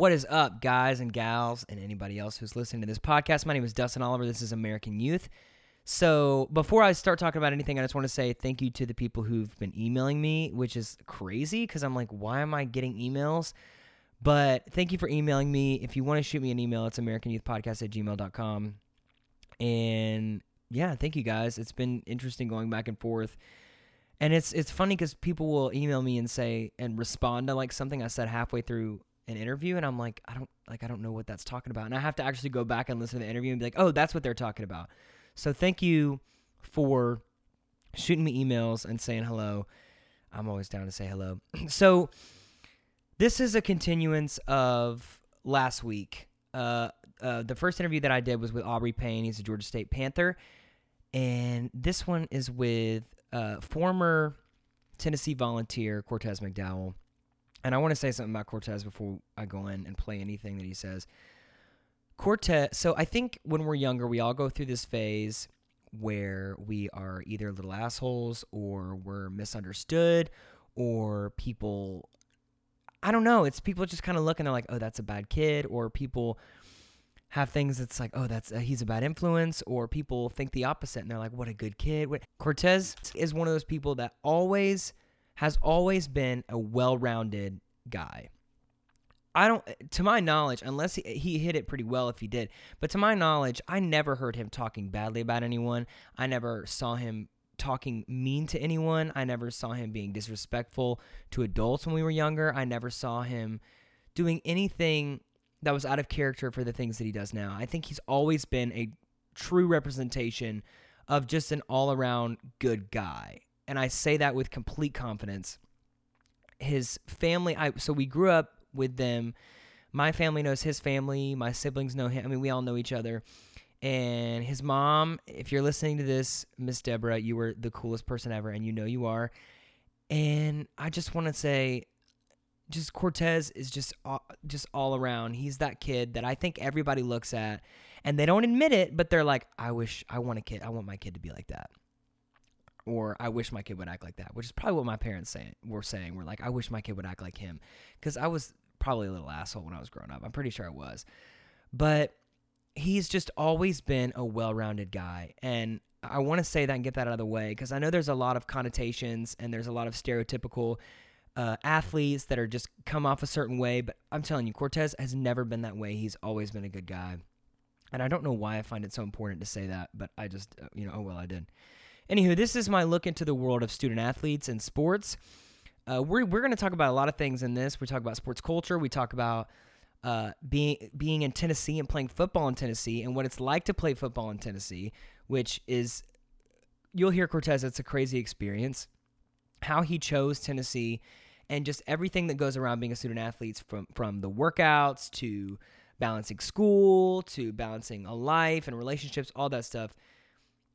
What is up, guys and gals, and anybody else who's listening to this podcast? My name is Dustin Oliver. This is American Youth. So, before I start talking about anything, I just want to say thank you to the people who've been emailing me, which is crazy because I'm like, why am I getting emails? But thank you for emailing me. If you want to shoot me an email, it's AmericanYouthPodcast at gmail.com. And yeah, thank you guys. It's been interesting going back and forth. And it's it's funny because people will email me and say and respond to like something I said halfway through an interview, and I'm like, I don't like I don't know what that's talking about, and I have to actually go back and listen to the interview and be like, oh, that's what they're talking about. So thank you for shooting me emails and saying hello. I'm always down to say hello. so this is a continuance of last week. Uh, uh, the first interview that I did was with Aubrey Payne. He's a Georgia State Panther, and this one is with uh, former Tennessee volunteer Cortez McDowell. And I want to say something about Cortez before I go in and play anything that he says. Cortez, so I think when we're younger, we all go through this phase where we are either little assholes or we're misunderstood or people, I don't know, it's people just kind of look and they're like, oh, that's a bad kid, or people have things that's like, oh, that's uh, he's a bad influence, or people think the opposite and they're like, what a good kid. Cortez is one of those people that always has always been a well-rounded guy. I don't, to my knowledge, unless he, he hit it pretty well if he did, but to my knowledge, I never heard him talking badly about anyone. I never saw him talking mean to anyone. I never saw him being disrespectful to adults when we were younger. I never saw him doing anything that was out of character for the things that he does now. I think he's always been a true representation of just an all around good guy. And I say that with complete confidence. His family, I so we grew up with them. My family knows his family, my siblings know him. I mean, we all know each other. And his mom, if you're listening to this, Miss Deborah, you were the coolest person ever, and you know you are. And I just want to say, just Cortez is just all, just all around. He's that kid that I think everybody looks at, and they don't admit it, but they're like, I wish I want a kid. I want my kid to be like that, or I wish my kid would act like that. Which is probably what my parents saying were saying. We're like, I wish my kid would act like him, because I was probably a little asshole when I was growing up. I'm pretty sure I was, but he's just always been a well-rounded guy, and I want to say that and get that out of the way because I know there's a lot of connotations and there's a lot of stereotypical uh, athletes that are just come off a certain way. But I'm telling you, Cortez has never been that way. He's always been a good guy. And I don't know why I find it so important to say that, but I just, uh, you know, oh well, I did. Anywho, this is my look into the world of student athletes and sports. Uh, we're we're going to talk about a lot of things in this. We talk about sports culture. We talk about uh, being being in Tennessee and playing football in Tennessee and what it's like to play football in Tennessee, which is you'll hear Cortez. It's a crazy experience. How he chose Tennessee and just everything that goes around being a student athlete from from the workouts to balancing school to balancing a life and relationships, all that stuff.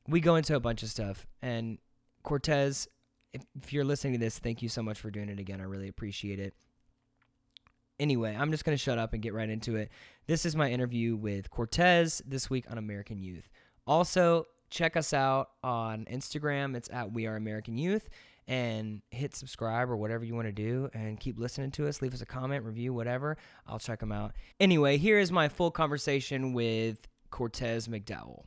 We go into a bunch of stuff. And Cortez, if, if you're listening to this, thank you so much for doing it again. I really appreciate it. Anyway, I'm just going to shut up and get right into it. This is my interview with Cortez this week on American Youth. Also, check us out on Instagram. It's at We Are American Youth and hit subscribe or whatever you want to do and keep listening to us. Leave us a comment, review, whatever. I'll check them out. Anyway, here is my full conversation with Cortez McDowell.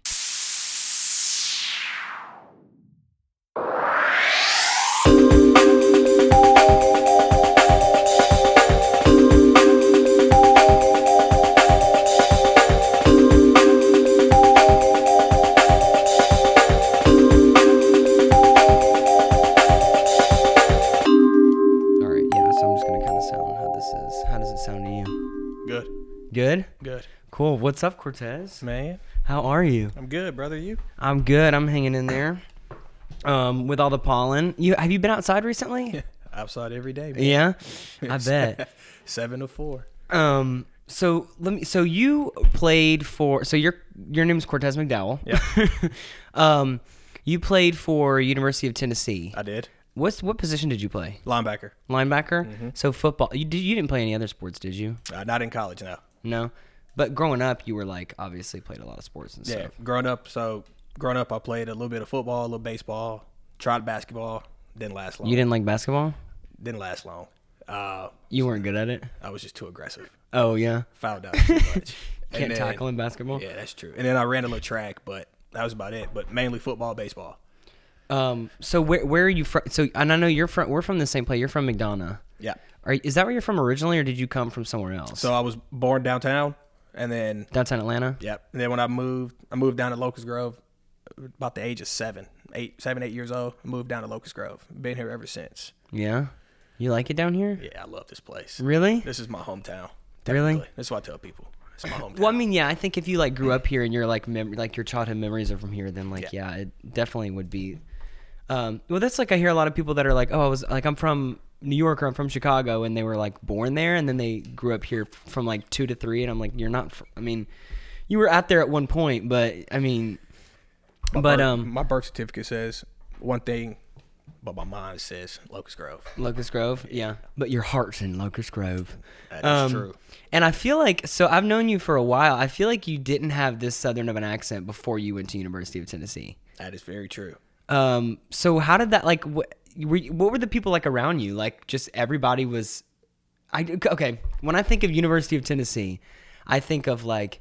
Good? Good. Cool. What's up, Cortez? Man, How are you? I'm good, brother. You? I'm good. I'm hanging in there. Um, with all the pollen. You have you been outside recently? Outside every day, man. Yeah, I bet. Seven to four. Um, so let me. So you played for. So your your name is Cortez McDowell. Yeah. um, you played for University of Tennessee. I did. What's what position did you play? Linebacker. Linebacker. Mm-hmm. So football. You did. You didn't play any other sports, did you? Uh, not in college, no. No. But growing up, you were like obviously played a lot of sports and stuff. Yeah. stuff. Growing up, so growing up, I played a little bit of football, a little baseball, tried basketball. Didn't last long. You didn't like basketball? Didn't last long. Uh, You weren't good at it. I was just too aggressive. Oh yeah, Fouled out too much. And can't then- tackle in basketball. Yeah, that's true. And then I ran a little track, but that was about it. But mainly football, baseball. Um. So where where are you from? So and I know you're from. We're from the same place. You're from McDonough. Yeah. Are is that where you're from originally, or did you come from somewhere else? So I was born downtown, and then downtown Atlanta. Yep. And then when I moved, I moved down to Locust Grove about the age of seven, eight, seven, eight years old. Moved down to Locust Grove. Been here ever since. Yeah. You like it down here? Yeah, I love this place. Really? This is my hometown. Really? That's what I tell people. It's my hometown. Well, I mean, yeah, I think if you like grew up here and you're like mem- like your childhood memories are from here, then like yeah, Yeah. it definitely would be. Um, well, that's like I hear a lot of people that are like, oh, I was like I'm from New York or I'm from Chicago, and they were like born there, and then they grew up here from like two to three, and I'm like, you're not. Fr- I mean, you were out there at one point, but I mean, My but birth- um, my birth certificate says one thing, but my mind says Locust Grove. Locust Grove, yeah, but your heart's in Locust Grove. That is Um, true. And I feel like so I've known you for a while. I feel like you didn't have this southern of an accent before you went to University of Tennessee. That is very true. Um, so how did that like? What were you- what were the people like around you? Like just everybody was. I okay. When I think of University of Tennessee, I think of like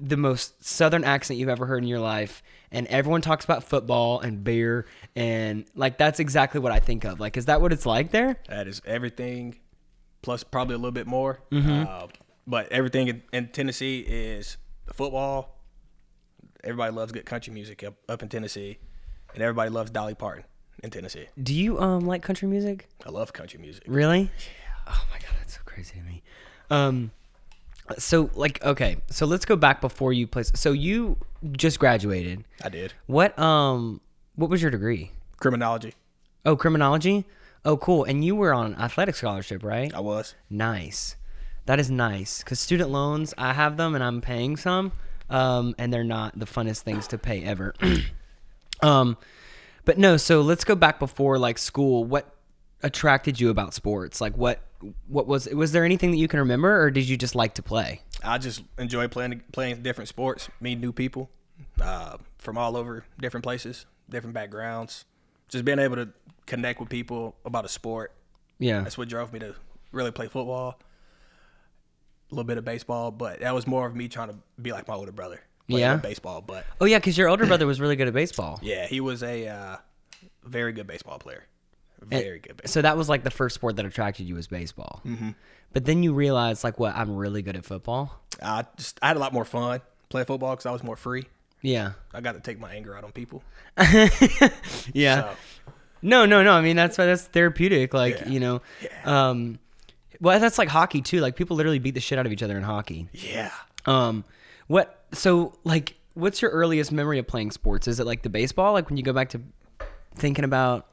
the most southern accent you've ever heard in your life, and everyone talks about football and beer, and like that's exactly what I think of. Like, is that what it's like there? That is everything, plus probably a little bit more. Mm-hmm. Uh, but everything in, in Tennessee is the football. Everybody loves good country music up, up in Tennessee, and everybody loves Dolly Parton in Tennessee. Do you um like country music? I love country music. Really? Yeah. Oh my god, that's so crazy to me. Um, so like okay, so let's go back before you place. So you just graduated. I did What um what was your degree? criminology. Oh, criminology. Oh, cool. And you were on athletic scholarship, right? I was. Nice. That is nice because student loans, I have them and I'm paying some, um, and they're not the funnest things to pay ever. um, but no. So let's go back before like school. What attracted you about sports? Like what? What was? Was there anything that you can remember, or did you just like to play? I just enjoy playing playing different sports, meet new people uh, from all over different places, different backgrounds. Just being able to connect with people about a sport. Yeah. That's what drove me to really play football. A little bit of baseball, but that was more of me trying to be like my older brother. Yeah? baseball, but Oh yeah, because your older brother was really good at baseball. yeah, he was a uh, very good baseball player. Very good. Baseball. So that was like the first sport that attracted you was baseball. Mm-hmm. But then you realized like what I'm really good at football. I just I had a lot more fun playing football because I was more free. Yeah. I got to take my anger out on people. Yeah. So No, no, no. I mean that's why that's therapeutic. Like Yeah. you know, um, well that's like hockey too. Like people literally beat the shit out of each other in hockey. yeah, Um, what? So like, what's your earliest memory of playing sports? Is it like the baseball? Like when you go back to thinking about,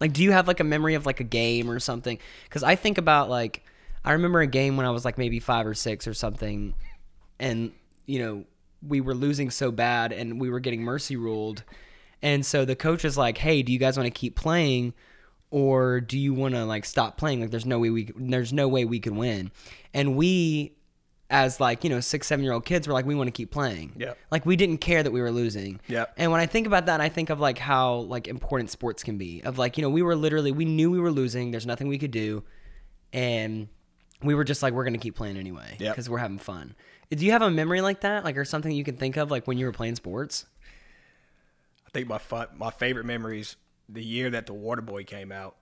like, do you have like a memory of like a game or something? Because I think about like, I remember a game when I was like maybe five or six or something, and you know we were losing so bad and we were getting mercy ruled, and so the coach is like, "Hey, do you guys want to keep playing?" Or do you want to like stop playing? Like, there's no way we there's no way we could win, and we as like you know six seven year old kids were like we want to keep playing. Yep. like we didn't care that we were losing. Yep. and when i think about that i think of like how like important sports can be. Of like you know we were literally we knew we were losing. There's nothing we could do. And we were just like we're gonna keep playing anyway Yep. because we're having fun. Do you have a memory like that? Like or something you can think of like when you were playing sports? I think my fun, my favorite memories the year that the Water Boy came out.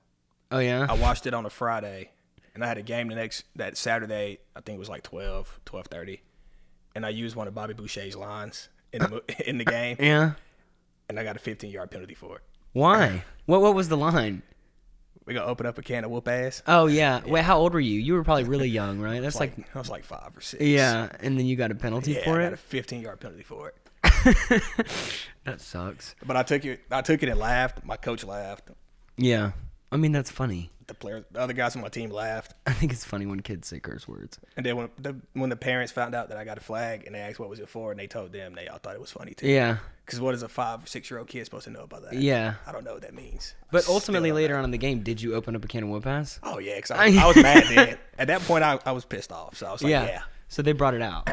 oh yeah? I watched it on a Friday, and I had a game the next that Saturday. I think it was like 12, 12.30. and I used one of Bobby Boucher's lines in the in the game, yeah and I got a 15 yard penalty for it. why what what was the line We gonna open up a can of whoop ass. oh yeah wait how old were you you were probably really young right that's like, I was like five or six. yeah and then you got a penalty yeah, for I it got a 15 yard penalty for it. that sucks But I took it. I took it and laughed. My coach laughed. Yeah. I mean, that's funny. The players, the other guys on my team laughed. I think it's funny when kids say curse words. And then when the when the parents found out that I got a flag and they asked what was it for, and they told them, they all thought it was funny too. Yeah. Because what is a five or six year old kid supposed to know about that? Yeah. I don't know what that means. But Still ultimately, don't later on in the game, did you open up a can of whoop ass? Oh yeah, because I, I was mad then. At that point, I, I was pissed off. So I was like, yeah. So they brought it out.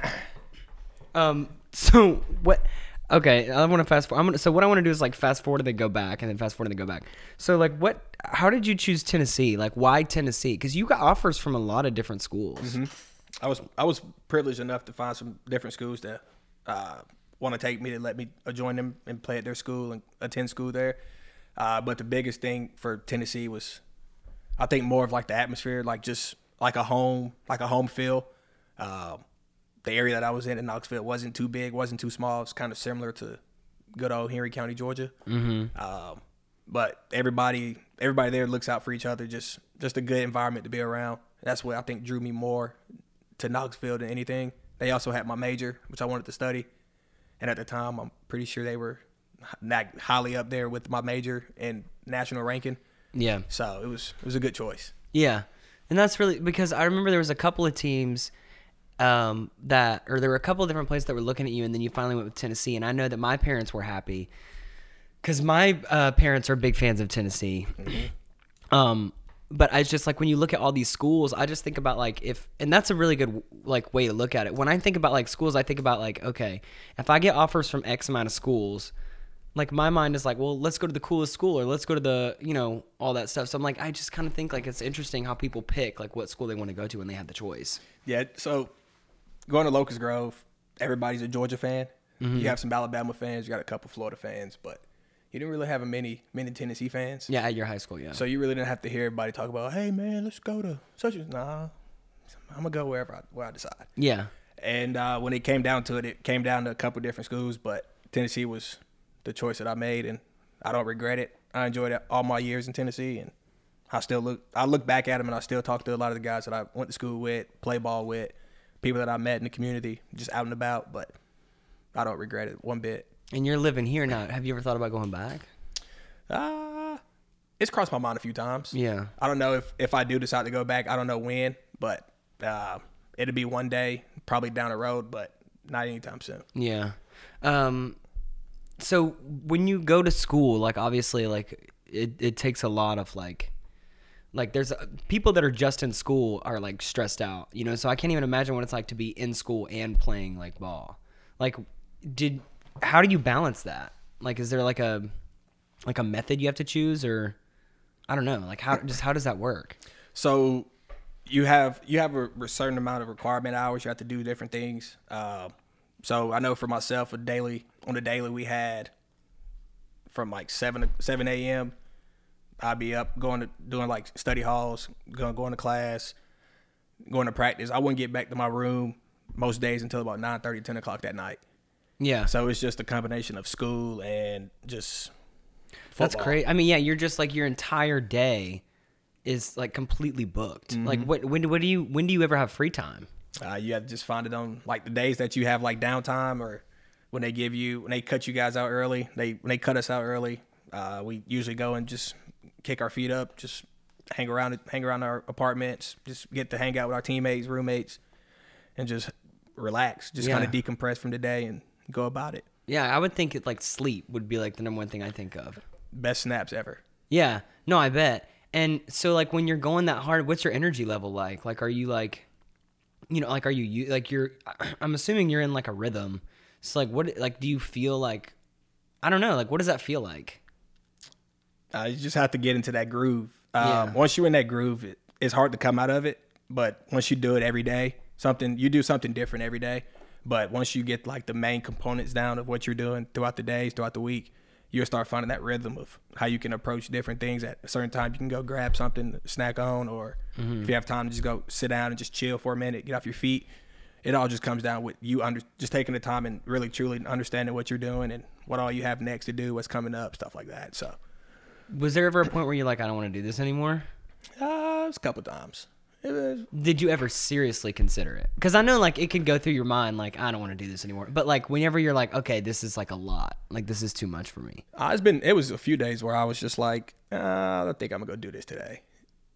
um. So what? Okay, I want to fast forward. I'm gonna, so what I want to do is like fast forward and then go back, and then fast forward and then go back. So like, what? How did you choose Tennessee? Like, why Tennessee? Because you got offers from a lot of different schools. Mm-hmm. I was I was privileged enough to find some different schools that uh, want to take me to let me join them and play at their school and attend school there. Uh, but the biggest thing for Tennessee was, I think more of like the atmosphere, like just like a home, like a home feel. Uh, the area that I was in in Knoxville wasn't too big, wasn't too small. It's kind of similar to good old Henry County, Georgia. Mm-hmm. Um, but everybody, everybody there looks out for each other. Just, just a good environment to be around. That's what I think drew me more to Knoxville than anything. They also had my major, which I wanted to study, and at the time, I'm pretty sure they were not highly up there with my major and national ranking. Yeah. So it was it was a good choice. Yeah, and that's really because I remember there was a couple of teams um, that, or there were a couple of different places that were looking at you, and then you finally went with Tennessee. And I know that my parents were happy because my uh, parents are big fans of Tennessee. Mm-hmm. Um, but I just like when you look at all these schools, I just think about like if, and that's a really good like way to look at it. When I think about like schools, I think about like okay, if I get offers from X amount of schools, like my mind is like, well, let's go to the coolest school or let's go to the, you know, all that stuff. So I'm like, I just kind of think like it's interesting how people pick like what school they want to go to when they have the choice. Yeah. So going to Locust Grove, everybody's a Georgia fan. Mm-hmm. You have some Alabama fans, you got a couple Florida fans, but you didn't really have a many many Tennessee fans. Yeah, at your high school, yeah. So you really didn't have to hear everybody talk about, hey man, let's go to such a nah. I'm gonna go wherever I, where I decide. Yeah. And uh, when it came down to it, it came down to a couple different schools, but Tennessee was the choice that I made, and I don't regret it. I enjoyed it all my years in Tennessee, and I still look. I look back at them, and I still talk to a lot of the guys that I went to school with, play ball with, people that I met in the community, just out and about. But I don't regret it one bit. And you're living here now. Have you ever thought about going back? Uh, it's crossed my mind a few times. Yeah. I don't know if if I do decide to go back. I don't know when, but uh, it'll be one day, probably down the road, but not anytime soon. Yeah. Um. So when you go to school, like obviously, like it, it takes a lot of like like there's uh, people that are just in school are like stressed out you know so i can't even imagine what it's like to be in school and playing like ball like did how do you balance that like is there like a like a method you have to choose or i don't know like how just how does that work So you have you have a certain amount of requirement hours. You have to do different things. Uh, so I know for myself, a daily on the daily we had from like seven seven a.m. I'd be up going to doing like study halls, going going to class, going to practice. I wouldn't get back to my room most days until about 9 30, 10 o'clock that night. yeah So it's just a combination of school and just that's crazy i mean yeah you're just like your entire day is like completely booked like what when, when do you when do you ever have free time Uh, you have to just find it on like the days that you have like downtime or when they give you when they cut you guys out early. They when they cut us out early, uh, we usually go and just kick our feet up, just hang around hang around our apartments, just get to hang out with our teammates, roommates, and just relax, just kind of decompress from the day and go about it. yeah i would think it like sleep would be like the number one thing i think of Best snaps ever. Yeah, no, I bet. And so, like, when you're going that hard, what's your energy level like? Like, are you like, you know, like, are you, you like, you're, I'm assuming you're in like a rhythm. So, like, what, like, do you feel like, I don't know, like, what does that feel like? Uh, you just have to get into that groove. Um, Yeah. Once you're in that groove, it, it's hard to come out of it. But once you do it every day, something you do something different every day. But once you get like the main components down of what you're doing throughout the days, throughout the week, you'll start finding that rhythm of how you can approach different things. At a certain time, you can go grab something, snack on, or if you have time to just go sit down and just chill for a minute, get off your feet. It all just comes down with you under just taking the time and really truly understanding what you're doing and what all you have next to do, what's coming up, stuff like that. So. Was there ever a point where you're like, I don't want to do this anymore? Uh, it's a couple times. It was, Did you ever seriously consider it? Because I know, like, it can go through your mind, like, I don't want to do this anymore. But, like, whenever you're like, okay, this is like a lot, like, this is too much for me. uh, it's been. It was a few days where I was just like, uh, I don't think I'm gonna go do this today.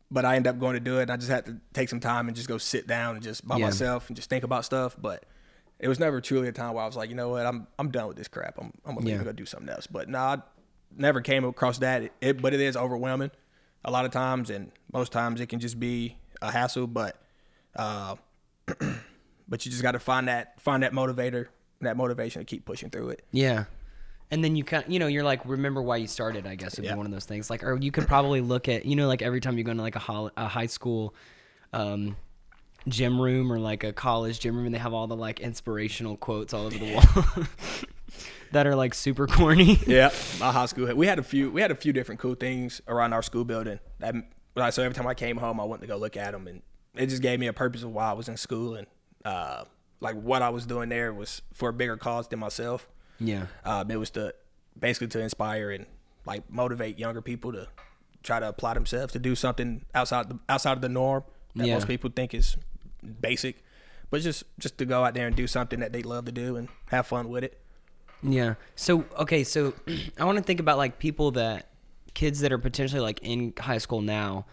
But I end up going to do it. And I just had to take some time and just go sit down and just by Yeah. myself and just think about stuff. But it was never truly a time where I was like, you know what, I'm I'm done with this crap. I'm I'm gonna Yeah. go do something else. But no, I never came across that. It, but it is overwhelming a lot of times, and most times it can just be a hassle. But uh, but you just got to find that find that motivator, that motivation to keep pushing through it. Yeah. And then you kind you know, you're like, remember why you started, I guess would Yeah. be one of those things. Like, or you could probably look at, you know, like every time you go into like a, hol- a high school um, gym room or like a college gym room and they have all the like inspirational quotes all over the wall that are like super corny. Yeah, my high school. We had a few. We had a few different cool things around our school building. That like, so every time I came home, I went to go look at them, and it just gave me a purpose of why I was in school and uh, like what I was doing there was for a bigger cause than myself. Yeah. Um, it was to basically to inspire and like motivate younger people to try to apply themselves to do something outside the outside of the norm that Yeah. most people think is basic, but just just to go out there and do something that they love to do and have fun with it. Yeah. So okay, so I want to think about like people that kids that are potentially like in high school now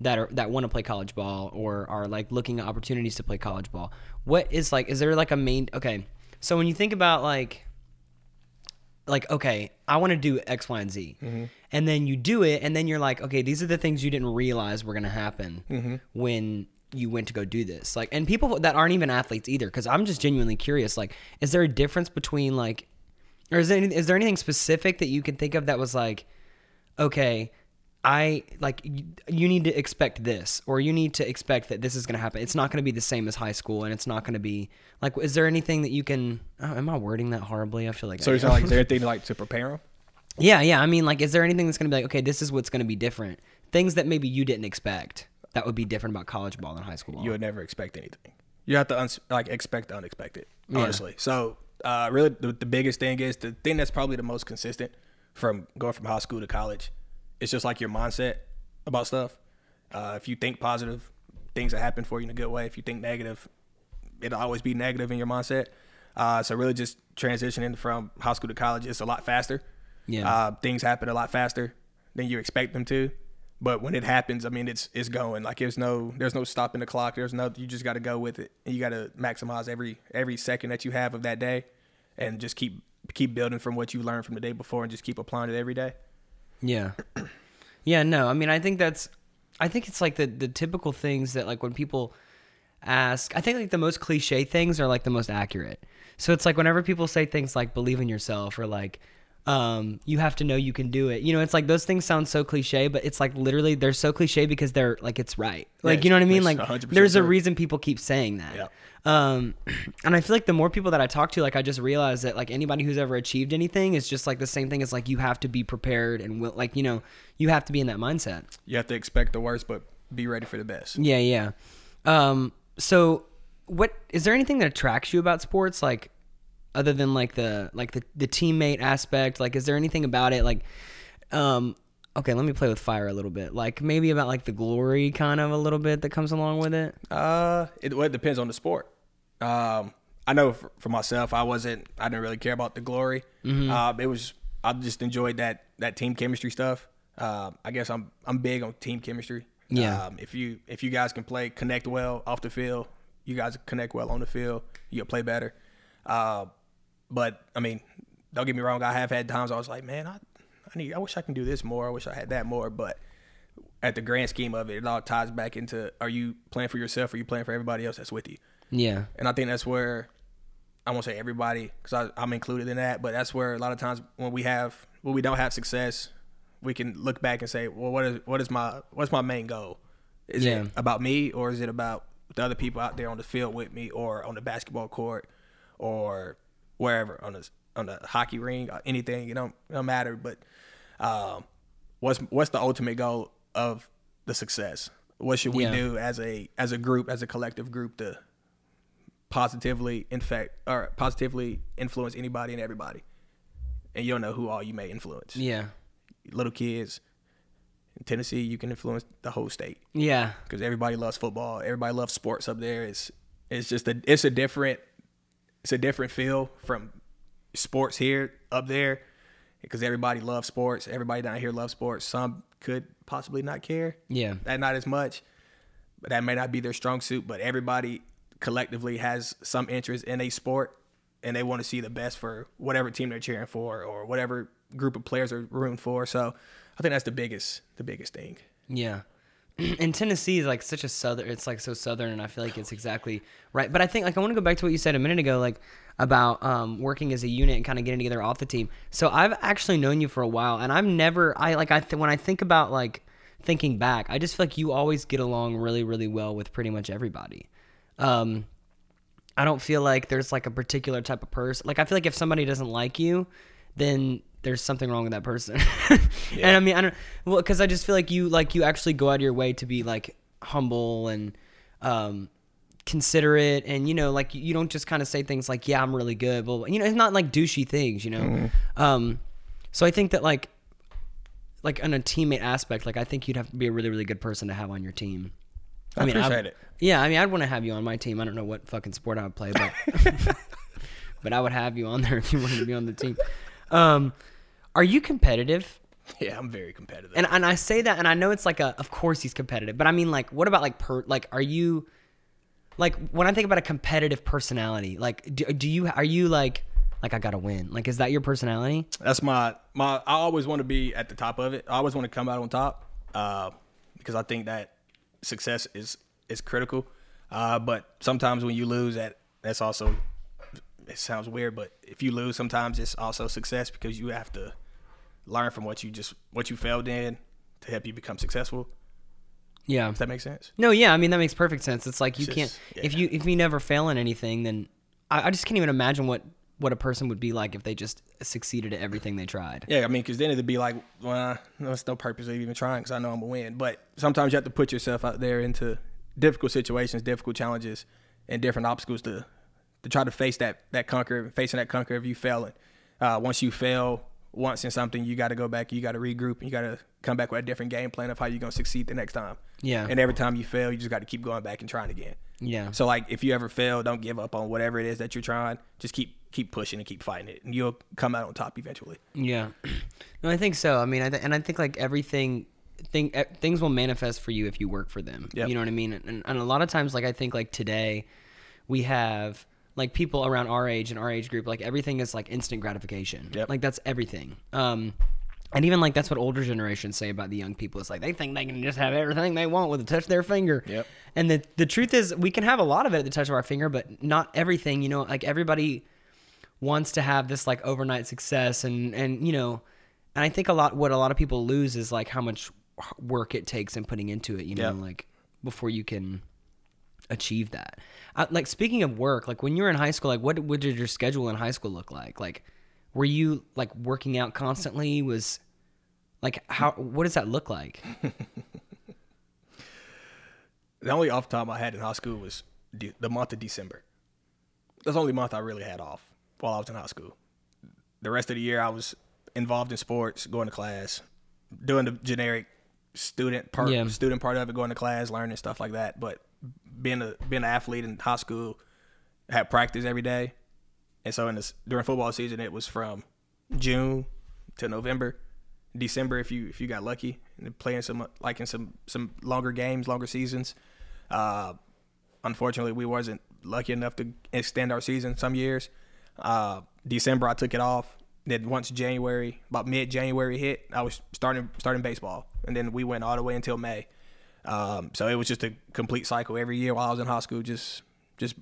that are that want to play college ball or are like looking at opportunities to play college ball. What is like is there like a main okay. So when you think about like like okay, I want to do X, Y, and Z. Mm-hmm. And then you do it and then you're like, okay, these are the things you didn't realize were going to happen mm-hmm. when you went to go do this. Like and people that aren't even athletes either cuz I'm just genuinely curious like is there a difference between like or is there any, is there anything specific that you can think of that was like okay i like you, you need to expect this or you need to expect that this is going to happen it's not going to be the same as high school and it's not going to be like is there anything that you can oh, am i wording that horribly i feel like So you're saying like is there anything like to prepare them? yeah yeah i mean like is there anything that's going to be like okay this is what's going to be different things that maybe you didn't expect that would be different about college ball than high school ball you would never expect anything. You have to uns- like expect the unexpected, honestly. So, uh, really, the, the biggest thing is the thing that's probably the most consistent from going from high school to college. It's just like your mindset about stuff. Uh, if you think positive, things will happen for you in a good way. If you think negative, it'll always be negative in your mindset. Uh, so, really, just transitioning from high school to college is a lot faster. Yeah. Uh, things happen a lot faster than you expect them to. But when it happens, I mean, it's it's going. Like there's no there's no stopping the clock. There's no you just got to go with it. And you got to maximize every every second that you have of that day, and just keep keep building from what you learned from the day before, and just keep applying it every day. Yeah. Yeah, no. I mean, I think that's I think it's like the the typical things that like when people ask, I think like the most cliche things are like the most accurate. So it's like whenever people say things like believe in yourself or like um you have to know you can do it. You know, it's like those things sound so cliche, but it's like literally they're so cliche because they're like it's right. Like you know what I mean? Like 100% there's a reason people keep saying that. Yeah. Um, and I feel like the more people that I talk to, like I just realize that like anybody who's ever achieved anything is just like the same thing as like you have to be prepared and will like you know you have to be in that mindset. You have to expect the worst, but be ready for the best. Yeah, yeah. Um, so what is there anything that attracts you about sports like other than like the like the the teammate aspect? Like is there anything about it like um okay, let me play with fire a little bit. Like maybe about like the glory kind of a little bit that comes along with it. Uh, it, well, it depends on the sport. Um, I know for, for myself, I wasn't. I didn't really care about the glory. Um, it was. I just enjoyed that that team chemistry stuff. Um, I guess I'm I'm big on team chemistry. Yeah. Um, if you if you guys can play connect well off the field, you guys connect well on the field, you'll play better. Uh, but I mean, don't get me wrong. I have had times I was like, man, I I need. I wish I can do this more. I wish I had that more. But at the grand scheme of it, it all ties back into: Are you playing for yourself? Or are you playing for everybody else that's with you? Yeah. And I think that's where I won't say everybody because I'm included in that, but that's where a lot of times when we have when we don't have success, we can look back and say, well, what is what is my what's my main goal? Is Yeah. it about me or is it about the other people out there on the field with me or on the basketball court or wherever on the on the hockey ring or anything? It don't it don't matter. But um, what's what's the ultimate goal of the success? What should we Yeah. do as a as a group, as a collective group to positively infect or positively influence anybody and everybody? And you don't know who all you may influence. Yeah. Little kids in Tennessee, you can influence the whole state Yeah. because everybody loves football. Everybody loves sports up there. It's it's just a it's a different it's a different feel from sports here up there because everybody loves sports. Everybody down here loves sports. Some could possibly not care. Yeah. That not as much, but that may not be their strong suit. But everybody collectively has some interest in a sport, and they want to see the best for whatever team they're cheering for or whatever group of players are rooting for. So I think that's the biggest the biggest thing. Yeah. and Tennessee is like such a southern. It's like so southern, and I feel like it's exactly right. But I think like I want to go back to what you said a minute ago, like about um, working as a unit and kind of getting together off the team. So I've actually known you for a while, and I've never. I like I th- when I think about like thinking back, I just feel like you always get along really, really well with pretty much everybody. Um, I don't feel like there's like a particular type of person. Like I feel like if somebody doesn't like you, then there's something wrong with that person. And I mean, I don't well because I just feel like you like you actually go out of your way to be like humble and um considerate and you know like you don't just kind of say things like yeah i'm really good but you know it's not like douchey things you know um so i think that like like on a teammate aspect like i think you'd have to be a really really good person to have on your team I appreciate it. yeah, I mean, I'd want to have you on my team. I don't know what fucking sport I would play, but but I would have you on there if you wanted to be on the team. Um, are you competitive? Yeah, I'm very competitive. And and I say that, and I know it's like a, of course he's competitive, but I mean, like, what about like per, like, are you, like, when I think about a competitive personality, like, do, do you are you like, like I gotta win? Like, is that your personality? That's my my. I always want to be at the top of it. I always want to come out on top uh, because I think that success is is critical. Uh, but sometimes when you lose, that that's also it sounds weird, but if you lose, sometimes it's also success because you have to learn from what you just what you failed in to help you become successful. Yeah. Does that make sense? No, yeah, I mean that makes perfect sense. It's like you It's can't just- if you if you never fail in anything, then I, I just can't even imagine what what a person would be like if they just succeeded at everything they tried. Yeah, I mean, because then it'd be like, well, there's no purpose of even trying because I know I'm gonna win. But sometimes you have to put yourself out there into difficult situations, difficult challenges, and different obstacles to to try to face that that conquer, facing that conquer of you failing. Uh, once you fail once in something, you got to go back, you got to regroup, and you got to come back with a different game plan of how you're gonna succeed the next time. Yeah. And every time you fail, you just got to keep going back and trying again. Yeah. So like, if you ever fail, don't give up on whatever it is that you're trying. Just keep keep pushing and keep fighting it, and you'll come out on top eventually. Yeah, no, I think so. I mean, I th- and I think like everything, thing things will manifest for you if you work for them. Yep. You know what I mean? And, and a lot of times, like I think like today, we have like people around our age and our age group, like everything is like instant gratification. Yep. Like that's everything. Um, and even like that's what older generations say about the young people. It's like they think they can just have everything they want with a touch of their finger. Yep. And the the truth is, we can have a lot of it at the touch of our finger, but not everything. You know, like everybody wants to have this like overnight success and and you know and i think a lot what a lot of people lose is like how much work it takes and putting into it you know like before you can achieve that uh, like speaking of work like when you were in high school like what, what did your schedule in high school look like like were you like working out constantly was like how what does that look like The only off time I had in high school was de- the month of December. That's the only month I really had off while I was in high school. The rest of the year, I was involved in sports, going to class, doing the generic student part, Yeah. student part of it, going to class, learning stuff like that. But being a being an athlete in high school, had practice every day, and so in this during football season, it was from June to November. December if you if you got lucky and playing some like in some some longer games, longer seasons. Uh, unfortunately, we wasn't lucky enough to extend our season some years. Uh, December I took it off. Then once January, about mid January hit, I was starting starting baseball, and then we went all the way until May. Um, so it was just a complete cycle every year while I was in high school, just just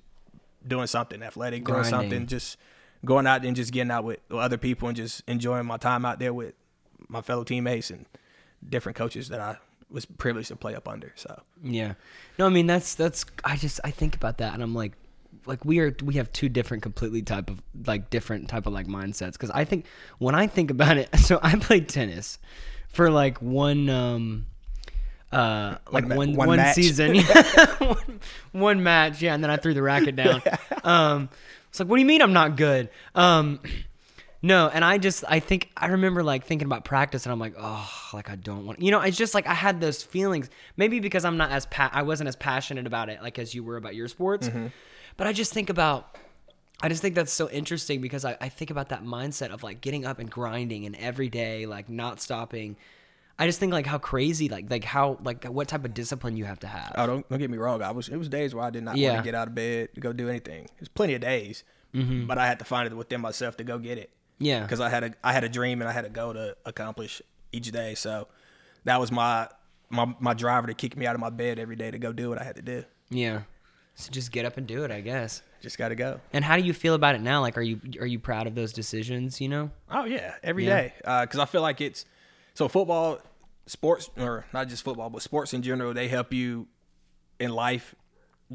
doing something athletic, doing Grinding. something, just going out and just getting out with other people and just enjoying my time out there with my fellow teammates and different coaches that I was privileged to play up under. So Yeah. No, I mean that's that's I just I think about that and I'm like like we are we have two different completely type of like different type of like mindsets cuz I think when I think about it so I played tennis for like one um uh like One one one one season one, one match yeah and then I threw the racket down um it's like what do you mean I'm not good um no, and I just I think I remember like thinking about practice and I'm like, oh, like I don't want. You know, it's just like I had those feelings. Maybe because I'm not as pa- I wasn't as passionate about it like as you were about your sports. But I just think about I just think that's so interesting because I, I think about that mindset of like getting up and grinding and every day like not stopping. I just think like how crazy like like how like what type of discipline you have to have. oh, don't don't get me wrong. I was it was days where I did not Yeah. want to get out of bed to go do anything. There's plenty of days, mm-hmm. but I had to find it within myself to go get it. Yeah. because I had a I had a dream and I had a goal to accomplish each day. So that was my my my driver to kick me out of my bed every day to go do what I had to do. Yeah. So just get up and do it, I guess. Just got to go. And how do you feel about it now? Like, are you are you proud of those decisions? You know? Oh yeah, every Yeah. day. Uh, because I feel like it's so football, sports, or not just football, but sports in general. They help you in life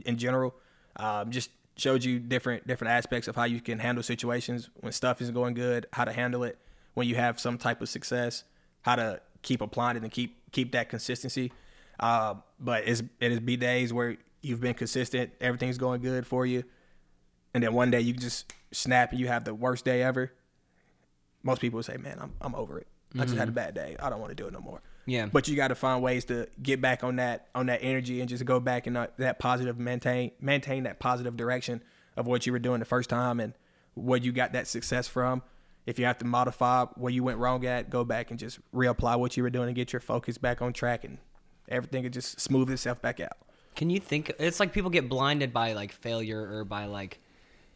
in general. Um, just showed you different different aspects of how you can handle situations when stuff isn't going good, how to handle it when you have some type of success, how to keep applying it and keep keep that consistency. Uh, but it's it is be days where you've been consistent, everything's going good for you, and then one day you just snap and you have the worst day ever most people say, "Man, I'm I'm over it. I just had a mm-hmm. bad day. I don't want to do it no more." Yeah. But you got to find ways to get back on that on that energy and just go back and that, that positive maintain maintain that positive direction of what you were doing the first time and where you got that success from. If you have to modify where you went wrong at, go back and just reapply what you were doing and get your focus back on track and everything will just smooth itself back out. Can you think? It's like people get blinded by like failure or by like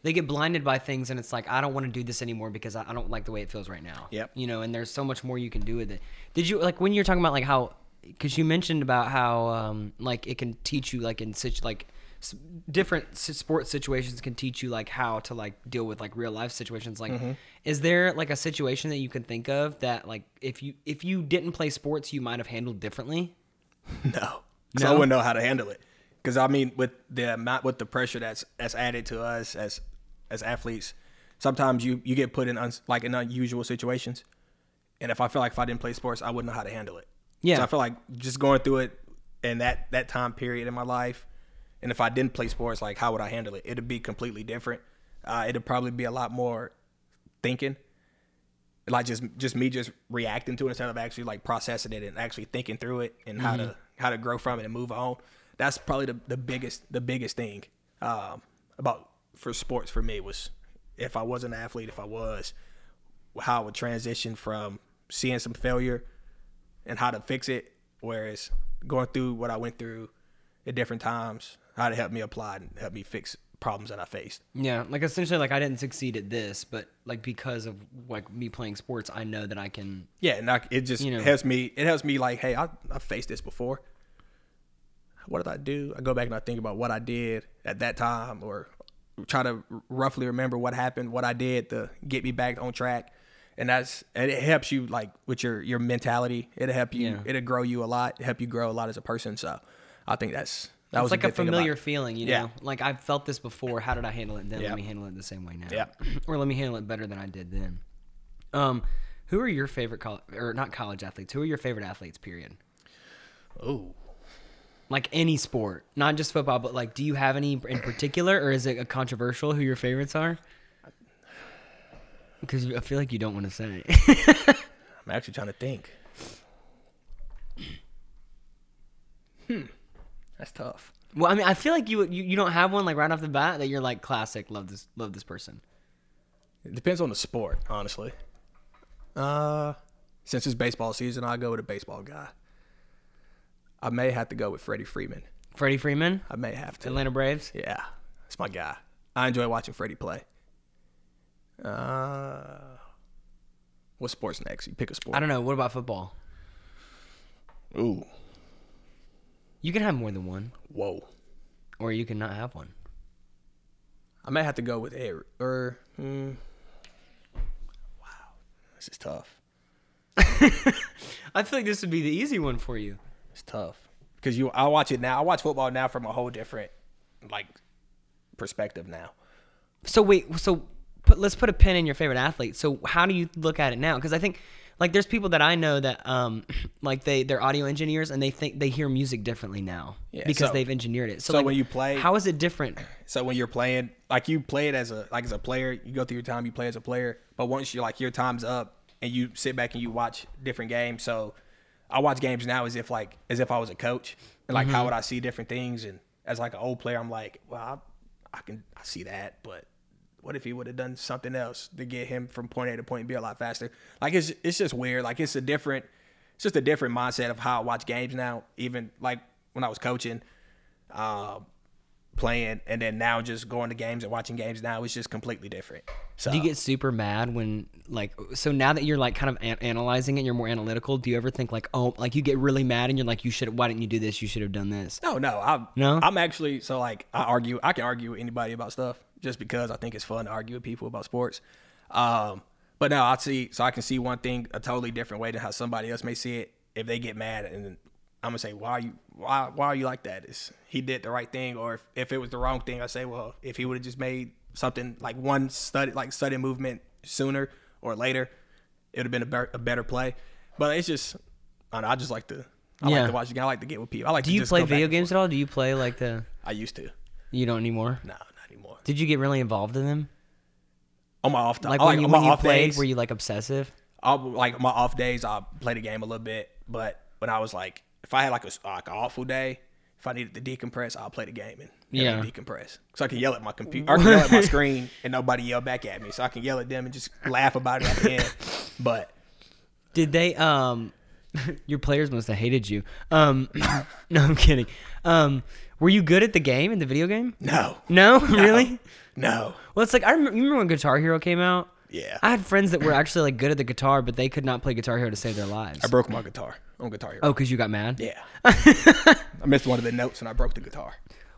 they get blinded by things, and it's like I don't want to do this anymore because I, I don't like the way it feels right now. Yep. You know, and there's so much more you can do with it. Did you like when you're talking about like how? Because you mentioned about how um like it can teach you like in such like s- different s- sports situations can teach you like how to like deal with like real life situations like is there like a situation that you can think of that like if you if you didn't play sports you might have handled differently No, because I wouldn't know how to handle it. Because I mean, with the amount, with the pressure that's that's added to us as as athletes, sometimes you you get put in uns, like in unusual situations. And if I feel like if I didn't play sports, I wouldn't know how to handle it. Yeah. So I feel like just going through it in that that time period in my life, and if I didn't play sports, like how would I handle it? It'd be completely different. Uh, it'd probably be a lot more thinking like just just me just reacting to it instead of actually like processing it and actually thinking through it and how to how to grow from it and move on. That's probably the, the biggest the biggest thing um, about for sports for me was if I was an athlete, if I was, how I would transition from seeing some failure and how to fix it, whereas going through what I went through at different times, how to help me apply and help me fix problems that I faced. Yeah, like essentially, like I didn't succeed at this, but like because of like me playing sports, I know that I can. Yeah, and I, it just You know. helps me. It helps me like, hey, I I faced this before. What did I do? I go back and I think about what I did at that time, or try to roughly remember what happened, what I did to get me back on track. And that's and it helps you like with your your mentality. It'll help you. Yeah. It'll grow you a lot. Help you grow a lot as a person. So I think that's that It's was like a good thing familiar feeling, you Yeah. know. Like I've felt this before. How did I handle it then? Yeah. Let me handle it the same way now. Yeah. or let me handle it better than I did then. Um, who are your favorite college or not college athletes? Who are your favorite athletes? Period. Ooh. Like any sport, not just football, but like, do you have any in particular, or is it a controversial who your favorites are? Because I feel like you don't want to say. I'm actually trying to think. Hmm. That's tough. well, I mean, I feel like you, you you don't have one like right off the bat that you're like classic. Love this love this person. It depends on the sport, honestly. Uh, since it's baseball season, I'll go with a baseball guy. I may have to go with Freddie Freeman. Freddie Freeman, I may have to. Atlanta Braves. Yeah, that's my guy. I enjoy watching Freddie play. Uh, what sports next? You pick a sport. I don't know. What about football? Ooh, You can have more than one, whoa. or you can not have one. I may have to go with Ed. Or, hmm. wow, this is tough. I feel like this would be the easy one for you. It's tough because you. I watch it now. I watch football now from a whole different, like, perspective now. So wait, so put, let's put a pin in your favorite athlete. So how do you look at it now? Because I think like there's people that I know that um like they they're audio engineers and they think they hear music differently now Yeah, because so- they've engineered it. So, so like, when you play- how is it different? So when you're playing, like you play it as a like as a player, you go through your time, you play as a player. But once you like your time's up and you sit back and you watch different games. So I watch games now as if like as if I was a coach and like how would I see different things and as like an old player, I'm like, well, I, I can I see that, but what if he would have done something else to get him from point A to point B a lot faster? Like it's it's just weird. Like it's a different, it's just a different mindset of how I watch games now. Even like when I was coaching, um, playing, and then now just going to games and watching games now is just completely different. So Do you get super mad when like so now that you're like kind of an- analyzing it, you're more analytical. Do you ever think like oh like you get really mad and you're like you should why didn't you do this? You should have done this. No, no, I'm No? I'm actually so like I argue. I can argue with anybody about stuff just because I think it's fun to argue with people about sports. Um, but no, I see. So I can see one thing a totally different way than how somebody else may see it. If they get mad, and I'm gonna say, why are you why why are you like that? Is he did the right thing, or if, if it was the wrong thing, I say, well, if he would have just made something like one study like sudden movement sooner or later, it would have been a, better a better play. But it's just I, don't know, I just like to. I Yeah. like to watch the game. I like to get with people. I like Do you play video games at all? Do you play like the I used to. you don't anymore? No, not anymore. Did you get really involved in them? On my off time, Like I when you when my you off played, days, were you like obsessive? I'll, like my off days, I play the game a little bit. But when I was like, if I had like a like an awful day, if I needed to decompress, I'll play the game and Yeah. decompress. So I can yell at my computer, I can yell at my screen, and nobody yell back at me. So I can yell at them and just laugh about it at the end. But Did they um your players must have hated you. Um no, I'm kidding. Um were you good at the game in the video game? no, No, really? no, Well, it's like I remember, remember when Guitar Hero came out. Yeah. I had friends that were actually like good at the guitar, but they could not play Guitar Hero to save their lives. I broke my guitar on Guitar Hero. oh, because you got mad. Yeah, I missed one of the notes and I broke the guitar.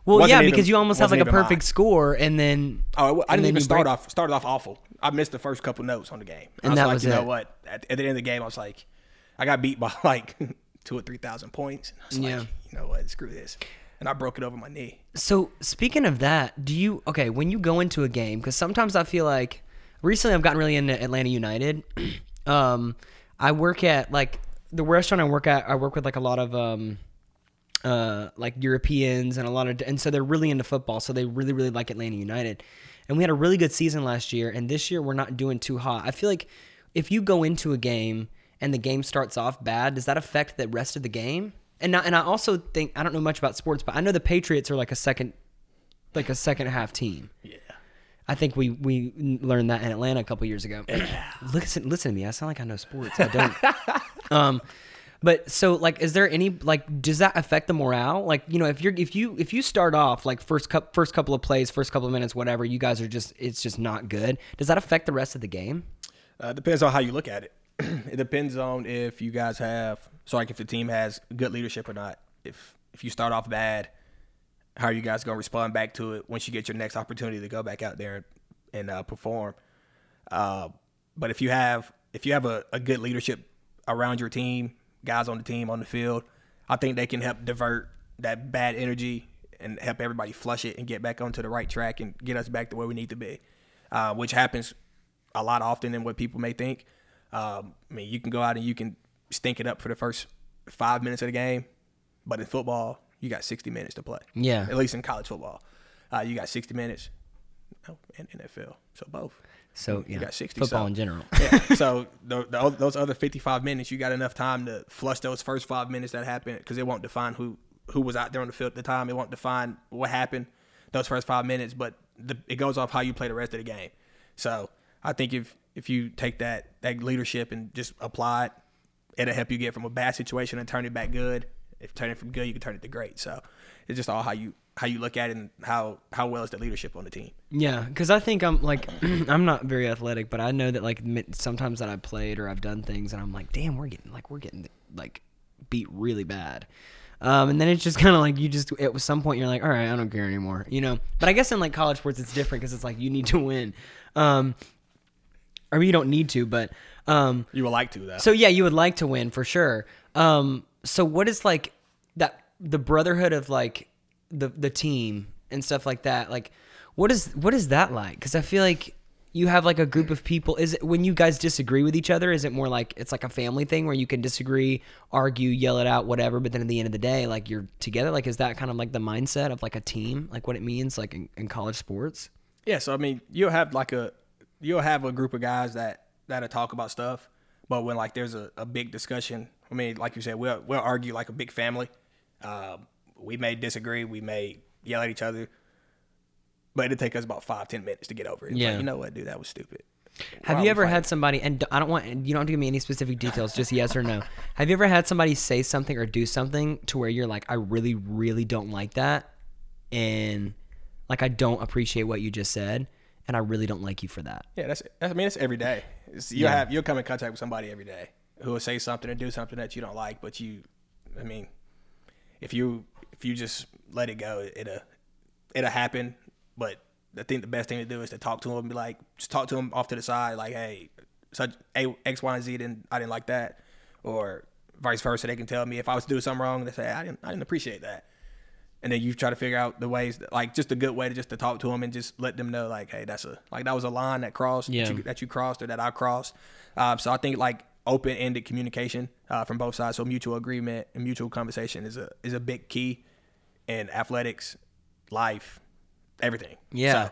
Well, Wasn't yeah, even- because you almost have like wasn't a even perfect score, and then Oh, I And didn't then even you start break- off. Started off awful. I missed the first couple notes on the game. I And was that like, was you know it. what? At, at the end of the game, I was like, I got beat by like two or three thousand points. I was Yeah. like, you know what? Screw this. And I broke it over my knee. So speaking of that, do you okay when you go into a game? Because sometimes I feel like recently I've gotten really into Atlanta United. um, I work at like the restaurant I work at. I work with like a lot of um, uh, like Europeans and a lot of, and so they're really into football. So they really really like Atlanta United. And we had a really good season last year, and this year we're not doing too hot. I feel like if you go into a game and the game starts off bad, does that affect the rest of the game? And not, and I also think I don't know much about sports, but I know the Patriots are like a second, like a second half team. Yeah. I think we we learned that in Atlanta a couple years ago. listen, listen to me. I sound like I know sports. I don't. um, but so like, is there any like, does that affect the morale? Like, you know, if you're if you if you start off like first cup first couple of plays, first couple of minutes, whatever, you guys are just it's just not good. Does that affect the rest of the game? Uh, depends on how you look at it. it depends on if you guys have so like if the team has good leadership or not. If if you start off bad, how are you guys gonna respond back to it once you get your next opportunity to go back out there and uh, perform? Uh, but if you have if you have a, a good leadership around your team, guys on the team on the field, I think they can help divert that bad energy and help everybody flush it and get back onto the right track and get us back to where we need to be, uh, which happens a lot often than what people may think. Um, I mean, you can go out and you can stink it up for the first five minutes of the game, but in football, you got 60 minutes to play. Yeah. At least in college football, uh, you got 60 minutes. Oh, and NFL, so both. So yeah, got 60, football so- in general. Yeah. so the, the, those other 55 minutes, you got enough time to flush those first five minutes that happened because it won't define who who was out there on the field at the time. It won't define what happened those first five minutes, but the, it goes off how you play the rest of the game. So I think if if you take that that leadership and just apply it, it'll help you get from a bad situation and turn it back good. If you turn it from good, you can turn it to great. So it's just all how you how you look at it and how how well is the leadership on the team. Yeah, because I think I'm like I'm not very athletic, but I know that like sometimes that I've played or I've done things, and I'm like, damn, we're getting like we're getting like beat really bad. Um, and then it's just kind of like you just at some point you're like, all right, I don't care anymore, you know. But I guess in like college sports it's different because it's like you need to win, um, or you don't need to, but um, You would like to though. so yeah, you would like to win for sure. Um, so what is like that the brotherhood of like the the team and stuff like that? Like, what is what is that like? Because I feel like you have like a group of people. Is it when you guys disagree with each other? Is it more like it's like a family thing where you can disagree, argue, yell it out, whatever? But then at the end of the day, like you're together. Like, is that kind of like the mindset of like a team? Like what it means like in, in college sports? Yeah, so I mean, you'll have like a you'll have a group of guys that that'll talk about stuff, but when like there's a, a big discussion, I mean, like you said, we'll we'll argue like a big family. Um, we may disagree, we may yell at each other, but it'll take us about five ten minutes to get over it. It's Yeah. like, you know what, dude, that was stupid. Have Why you we ever had somebody, and I don't want, you don't have to give me any specific details, just yes or no. Have you ever had somebody say something or do something to where you're like, I really, really don't like that, and Like I don't appreciate what you just said, and I really don't like you for that. Yeah, that's, that's I mean, it's every day. It's, you Yeah. have you'll come in contact with somebody every day who will say something and do something that you don't like, but you, I mean, if you if you just let it go, it'll it'll happen. But I think the best thing to do is to talk to them and be like, just talk to them off to the side, like, hey, such a X, Y, and Z didn't I didn't like that, or vice versa. They can tell me if I was doing something wrong. They say I didn't I didn't appreciate that. And then you try to figure out the ways, that, like just a good way to just to talk to them and just let them know, like, hey, that's a like that was a line that crossed, Yeah. that, you, that you crossed or that I crossed. Um, so I think like open-ended communication uh, from both sides, so mutual agreement and mutual conversation is a is a big key in athletics, life, everything. Yeah. So,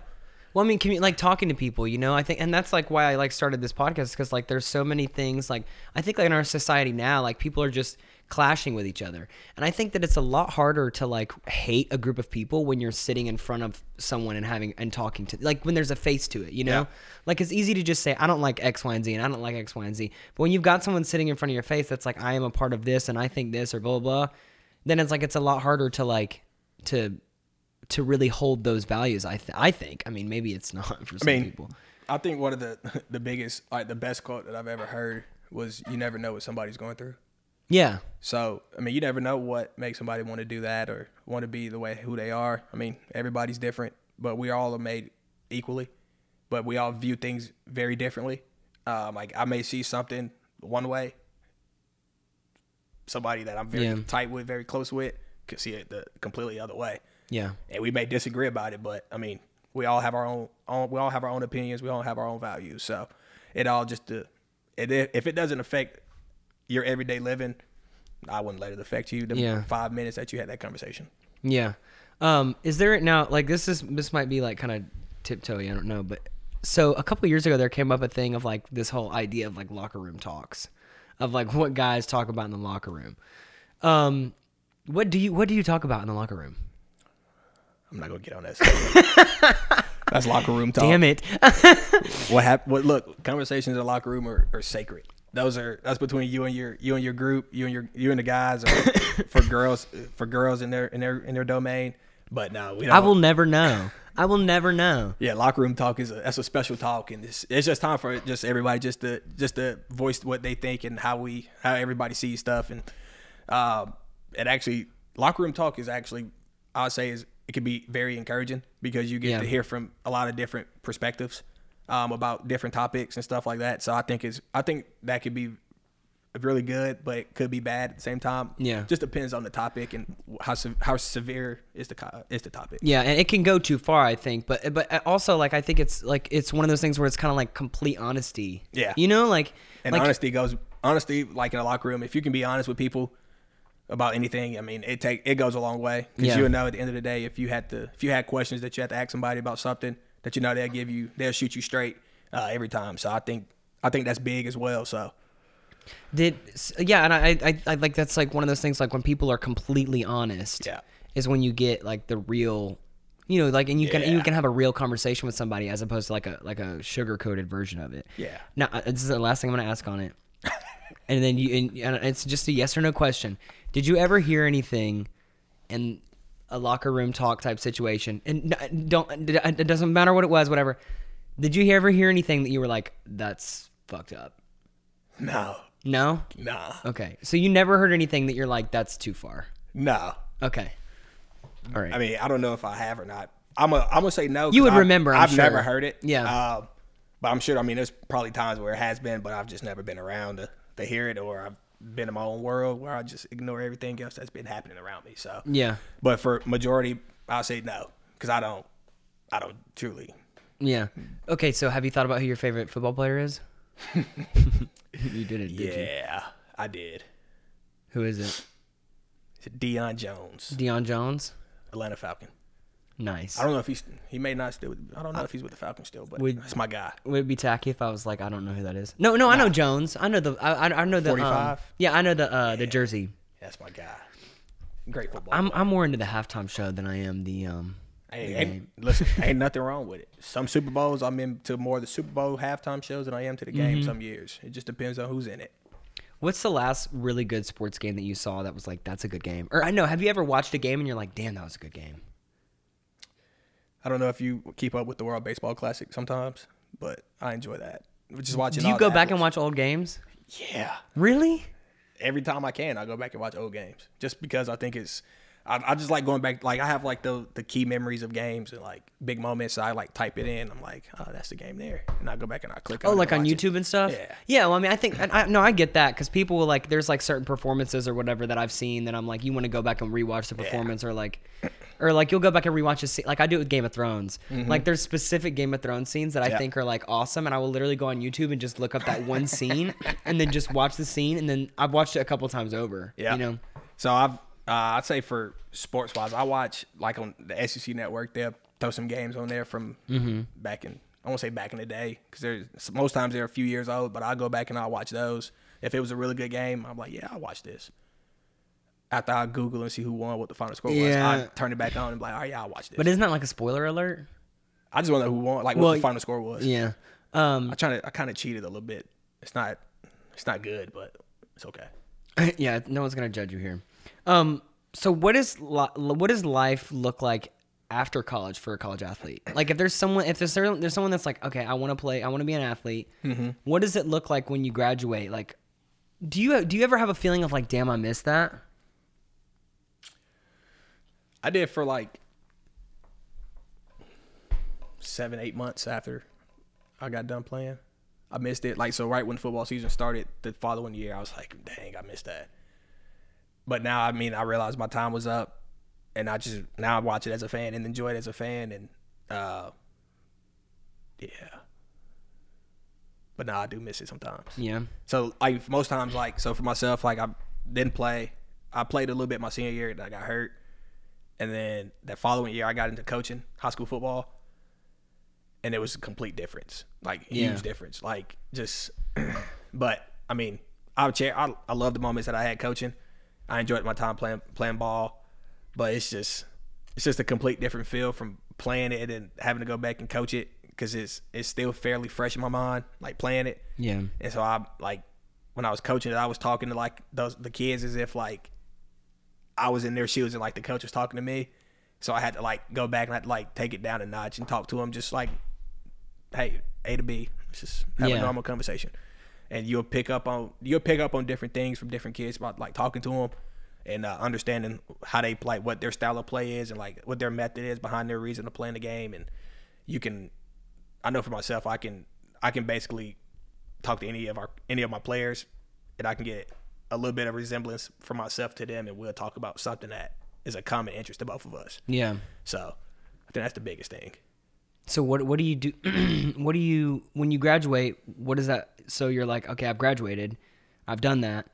Well, I mean, commu- like talking to people, you know, I think, and that's like why I like started this podcast because like there's so many things like I think like in our society now, like people are just clashing with each other, and I think that it's a lot harder to like hate a group of people when you're sitting in front of someone and having and talking to like when there's a face to it, you know, Yeah. like it's easy to just say I don't like X, Y, and Z, and I don't like X, Y, and Z, but when you've got someone sitting in front of your face that's like I am a part of this and I think this or blah blah, blah then it's like it's a lot harder to like to to really hold those values. I th- I think. I mean, maybe it's not for some mean, people. I think one of the the biggest, like the best quote that I've ever heard was, "You never know what somebody's going through." Yeah, So I mean, you never know what makes somebody want to do that or want to be the way who they are. I mean, everybody's different, but we all are made equally, but we all view things very differently. Um, like I may see something one way, somebody that I'm very Yeah. tight with, very close with, could see it the completely other way, yeah, and we may disagree about it. But I mean, we all have our own, own we all have our own opinions, we all have our own values. So it all just uh, it, if it doesn't affect your everyday living, I wouldn't let it affect you. The Yeah. five minutes that you had that conversation. yeah. Um, is there now like this is this might be like kind of tiptoey. I don't know, but so a couple years ago there came up a thing of like this whole idea of like locker room talks, of like what guys talk about in the locker room. Um, what do you what do you talk about in the locker room? I'm not gonna get on that. That's locker room talk. Damn it. What happened? What look? Conversations in the locker room are, are sacred. Those are that's between you and your you and your group, you and your you and the guys, or for girls for girls in their in their in their domain. But no, we don't. I will never know. I will never know. Yeah, locker room talk is a that's a special talk, and it's, it's just time for just everybody just to just to voice what they think and how we how everybody sees stuff, and um, it actually locker room talk is actually I would say is it can be very encouraging because you get Yeah. to hear from a lot of different perspectives um, about different topics and stuff like that. So I think it's I think that could be really good, but it could be bad at the same time. Yeah. just depends on the topic and how se- how severe is the is the topic. Yeah, and it can go too far, I think. But but also like I think it's like it's one of those things where it's kind of like complete honesty. Yeah. You know, like And like honesty goes honesty like in a locker room. If you can be honest with people about anything, I mean, it take it goes a long way because Yeah. you'll know at the end of the day if you had to if you had questions that you had to ask somebody about something that you know they'll give you they'll shoot you straight uh, every time. So I think I think that's big as well. So did yeah, and I, I I like that's like one of those things like when people are completely honest. Yeah. Is when you get like the real. You know, like, and you can you can have a real conversation with somebody as opposed to like a like a sugar coated version of it. Yeah. Now, uh, this is the last thing I'm gonna ask on it, and then you and, and it's just a yes or no question. Did you ever hear anything in a locker room talk type situation? And don't it doesn't matter what it was, whatever. Did you ever hear anything that you were like, "That's fucked up"? no, No. nah, Okay, so you never heard anything that you're like, "That's too far." no. Okay. All right. I mean, I don't know if I have or not. I'm a, I'm gonna say no. You would I've- remember, I'm I've never heard it. Yeah. Uh, but I'm sure. I mean, there's probably times where it has been, but I've just never been around to, to hear it, or I've been in my own world where I just ignore everything else that's been happening around me. So, yeah. but for majority, I'll say no because I don't, I don't truly. Yeah. Okay, so have you thought about who your favorite football player is? you didn't, did you? Yeah, I did. Who is it? It's Deion Jones, Deion Jones. Atlanta Falcon. Nice. I don't know if he's he may not still. I don't know if he's with the Falcons still, but Would- that's my guy. Would it be tacky if I was like, I don't know who that is? No, no, I know Jones. I know the. I, I- know the. um, 45? yeah, I know the uh, the jersey. That's my guy. Great football. I'm I'm more into the halftime show than I am the um. Ain't, game. listen, ain't nothing wrong with it. Some Super Bowls, I'm into more of the Super Bowl halftime shows than I am to the game. Mm-hmm. Some years, it just depends on who's in it. What's the last really good sports game that you saw that was like that's a good game? Or I know, have you ever watched a game and you're like, damn, that was a good game? I don't know if you keep up with the World Baseball Classic sometimes, but I enjoy that. Just watching. Do you go back and watch old games? Yeah, Really? every time I can, I go back and watch old games, just because I think it's. I, I just like going back. Like I have like the the key memories of games and like big moments. So I like type it in. I'm like, oh, that's the game there, and I go back and I click. Oh, on like on watch it. YouTube and stuff. Yeah. Yeah. Well, I mean, I think I, I, no, I get that because people will like. There's like certain performances or whatever that I've seen that I'm like, you want to go back and rewatch the performance or like, or like you'll go back and rewatch a scene. Like I do it with Game of Thrones. Like there's specific Game of Thrones scenes that I Mm-hmm. Yeah. think are like awesome, and I will literally go on YouTube and just look up that one scene and then just watch the scene, and then I've watched it a couple times over. Yeah. You know. So I've uh, I'd say for sports wise, I watch like on the SEC network. They'll throw some games on there from Mm-hmm. back in I won't say back in the day because there's most times they're a few years old, but I'll go back and I will watch those. If it was a really good game, I'm like, yeah, I'll watch this. After I Google and see who won, what the final score was, I turn it back on and be like, all right, yeah, I'll watch this. But isn't that like a spoiler alert? I just want to know who won, like what the final score was. Yeah. Um. I try to, I kind of cheated a little bit. It's not, it's not good, but it's okay. yeah, no one's gonna judge you here. Um, so what is li- what does life look like after college for a college athlete? Like, if there's someone, if there's certain, there's someone that's like, okay, I want to play, I want to be an athlete. What does it look like when you graduate? Like, do you do you ever have a feeling of like, damn, I missed that? I did for like seven, eight months after I got done playing. I missed it. Like so, right when football season started, the following year, I was like, "Dang, I missed that." But now, I mean, I realized my time was up, and I just now I watch it as a fan and enjoy it as a fan, and uh, yeah. But now I do miss it sometimes. Yeah. So like most times, like so for myself, like I didn't play. I played a little bit my senior year, and I got hurt. And then that following year, I got into coaching high school football, and it was a complete difference, like huge Yeah. difference, like just. but I mean, I would chair. I I love the moments that I had coaching. I enjoyed my time playing playing ball, but it's just it's just a complete different feel from playing it and having to go back and coach it because it's it's still fairly fresh in my mind, like playing it. Yeah. And so I like when I was coaching it, I was talking to like those the kids as if like I was in their shoes and like the coach was talking to me. So I had to like go back and I had to like take it down a notch and talk to them just like, hey, A to B, let's just have Yeah. a normal conversation. And you'll pick up on you'll pick up on different things from different kids about like talking to them and uh, understanding how they play, what their style of play is, and like what their method is behind their reason to play in the game. And you can, I know for myself, I can I can basically talk to any of our any of my players, and I can get a little bit of resemblance for myself to them, and we'll talk about something that is a common interest to both of us. Yeah. So I think that's the biggest thing. So what what do you do? what do you when you graduate? What is that? So you're like, okay, I've graduated, I've done that.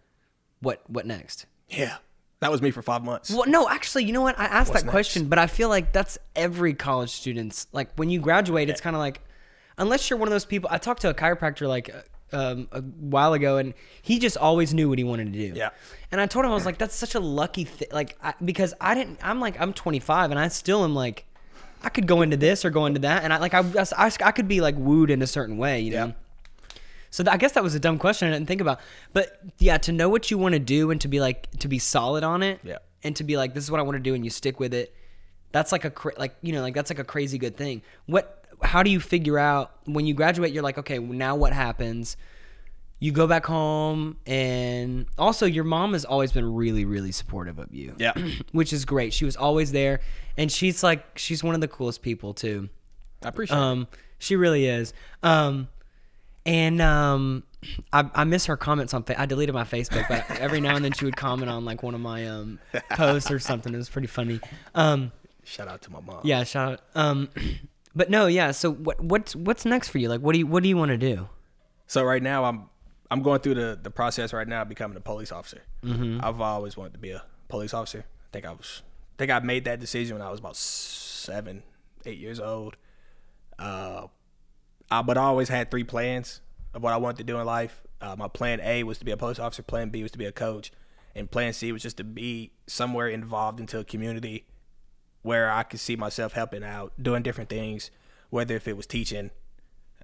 What what next? Yeah, that was me for five months. Well, no, actually, you know what? I asked What's that question, but I feel like that's every college student's. Like when you graduate, it's kind of like, unless you're one of those people. I talked to a chiropractor like uh, um, a while ago, and he just always knew what he wanted to do. Yeah. And I told him I was like, that's such a lucky thing. Like I, because I didn't. I'm like I'm 25, and I still am like, I could go into this or go into that, and I like I I, I could be like wooed in a certain way, you know. Yeah. So th- I guess that was a dumb question I didn't think about. But yeah, to know what you want to do and to be like to be solid on it, Yeah. and to be like this is what I want to do and you stick with it. That's like a cra- like you know like that's like a crazy good thing. What how do you figure out when you graduate you're like okay, now what happens? You go back home and also your mom has always been really really supportive of you. Yeah. Which is great. She was always there and she's like she's one of the coolest people too. I appreciate it. Um, she really is. Um, and um, I, I miss her comments on. Fa- I deleted my Facebook, but every now and then she would comment on like one of my um posts or something. It was pretty funny. Um, Shout out to my mom. yeah, shout out. Um, but no, yeah. So what what's what's next for you? Like, what do you what do you want to do? So right now I'm I'm going through the the process right now of becoming a police officer. Mm-hmm. I've always wanted to be a police officer. I think I was I think I made that decision when I was about seven, eight years old. Uh, I, but I always had three plans of what I wanted to do in life. Uh, my plan A was to be a police officer. Plan B was to be a coach, and plan C was just to be somewhere involved into a community where I could see myself helping out, doing different things, whether if it was teaching,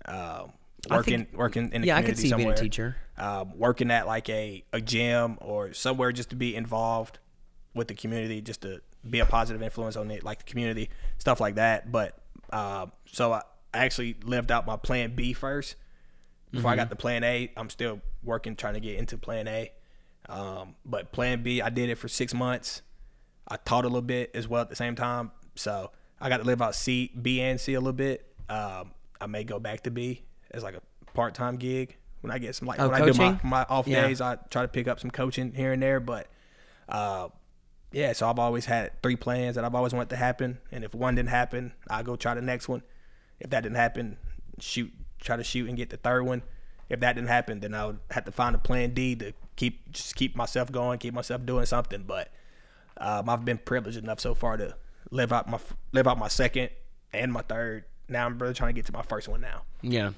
um, working think- working in the Yeah, I community could see somewhere, being a teacher. um, working at like a, a gym or somewhere just to be involved with the community, just to be a positive influence on it, like the community, stuff like that. But Uh, so I actually lived out my plan B first. Before I got to plan A, I'm still working trying to get into plan A. Um, but plan B, I did it for six months. I taught a little bit as well at the same time. So I got to live out C, B, and C a little bit. Um, I may go back to B as like a part time gig when I get some like Oh, when I do my, my off Yeah. days. I try to pick up some coaching here and there. But uh, yeah, so I've always had three plans that I've always wanted to happen. And if one didn't happen, I go try the next one. If that didn't happen, shoot, try to shoot and get the third one. If that didn't happen, then I would have to find a plan D to keep just keep myself going, keep myself doing something. But um, I've been privileged enough so far to live out my live out my second and my third. Now I'm really trying to get to my first one now. Yeah.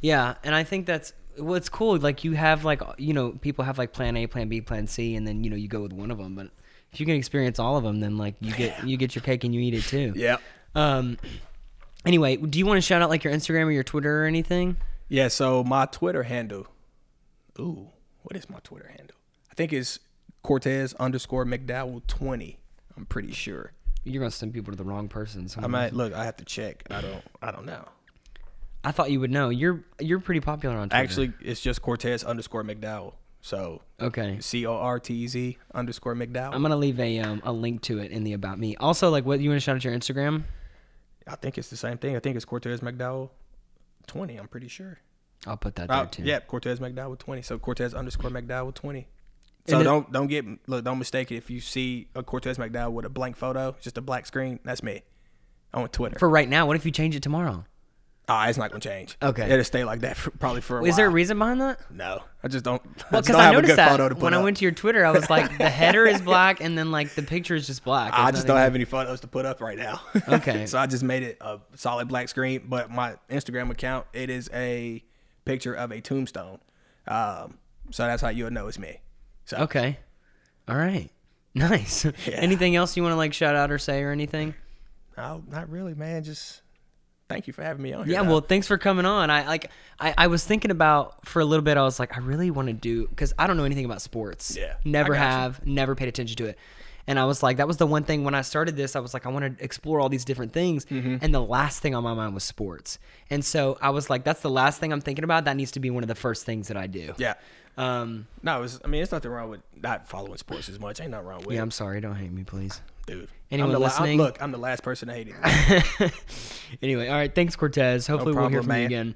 Yeah, and I think that's what's cool. Like you have like you know people have like plan A, plan B, plan C, and then you know you go with one of them. But if you can experience all of them, then like you get you get your cake and you eat it too. Yeah. Um. Anyway, do you want to shout out like your Instagram or your Twitter or anything? Yeah, so my Twitter handle. Ooh, what is my Twitter handle? I think it's Cortez underscore McDowell twenty. I'm pretty sure. You're gonna send people to the wrong person. So I might look. I have to check. I don't. I don't know. I thought you would know. You're you're pretty popular on Twitter. Actually, it's just Cortez underscore McDowell. So okay. C O R T E Z underscore McDowell. I'm gonna leave a um, a link to it in the about me. Also, like, what you want to shout out your Instagram? I think it's the same thing. I think it's Cortez McDowell twenty. I'm pretty sure. I'll put that there Uh, too. yeah, Cortez McDowell twenty. So Cortez underscore McDowell twenty. So And don't don't get look don't mistake it if you see a Cortez McDowell with a blank photo, just a black screen. That's me on Twitter. For right now, what if you change it tomorrow? Ah, it's not gonna change. Okay. it'll stay like that for, probably for a while. Is while. there a reason behind that? No, I just don't. Well, because don't I, noticed that photo to put when I went to your Twitter, I was like, the header is black, and then like the picture is just black. I just don't have any photos to put up right now. Okay. so I just made it a solid black screen, but my Instagram account it is a picture of a tombstone. Um, so that's how you'll know it's me. So Okay. All right. Nice. Anything else you want to like shout out or say or anything? no, not really, man. Just thank you for having me on. Here, Yeah, though. well, thanks for coming on. I like I, I was thinking about for a little bit. I was like, I really want to do because I don't know anything about sports. Yeah, never got you. have, never paid attention to it. And I was like, that was the one thing when I started this. I was like, I want to explore all these different things. Mm-hmm. And the last thing on my mind was sports. And so I was like, that's the last thing I'm thinking about. That needs to be one of the first things that I do. yeah. Um. No, was. I mean, it's nothing wrong with not following sports as much. Ain't nothing wrong with Yeah. it, I'm sorry. Don't hate me, please. Dude. Anyone I'm the I'm- listening? look, I'm the last person to hate it. anyway, all right. Thanks, Cortez. Hopefully, we'll hear problem, from you again.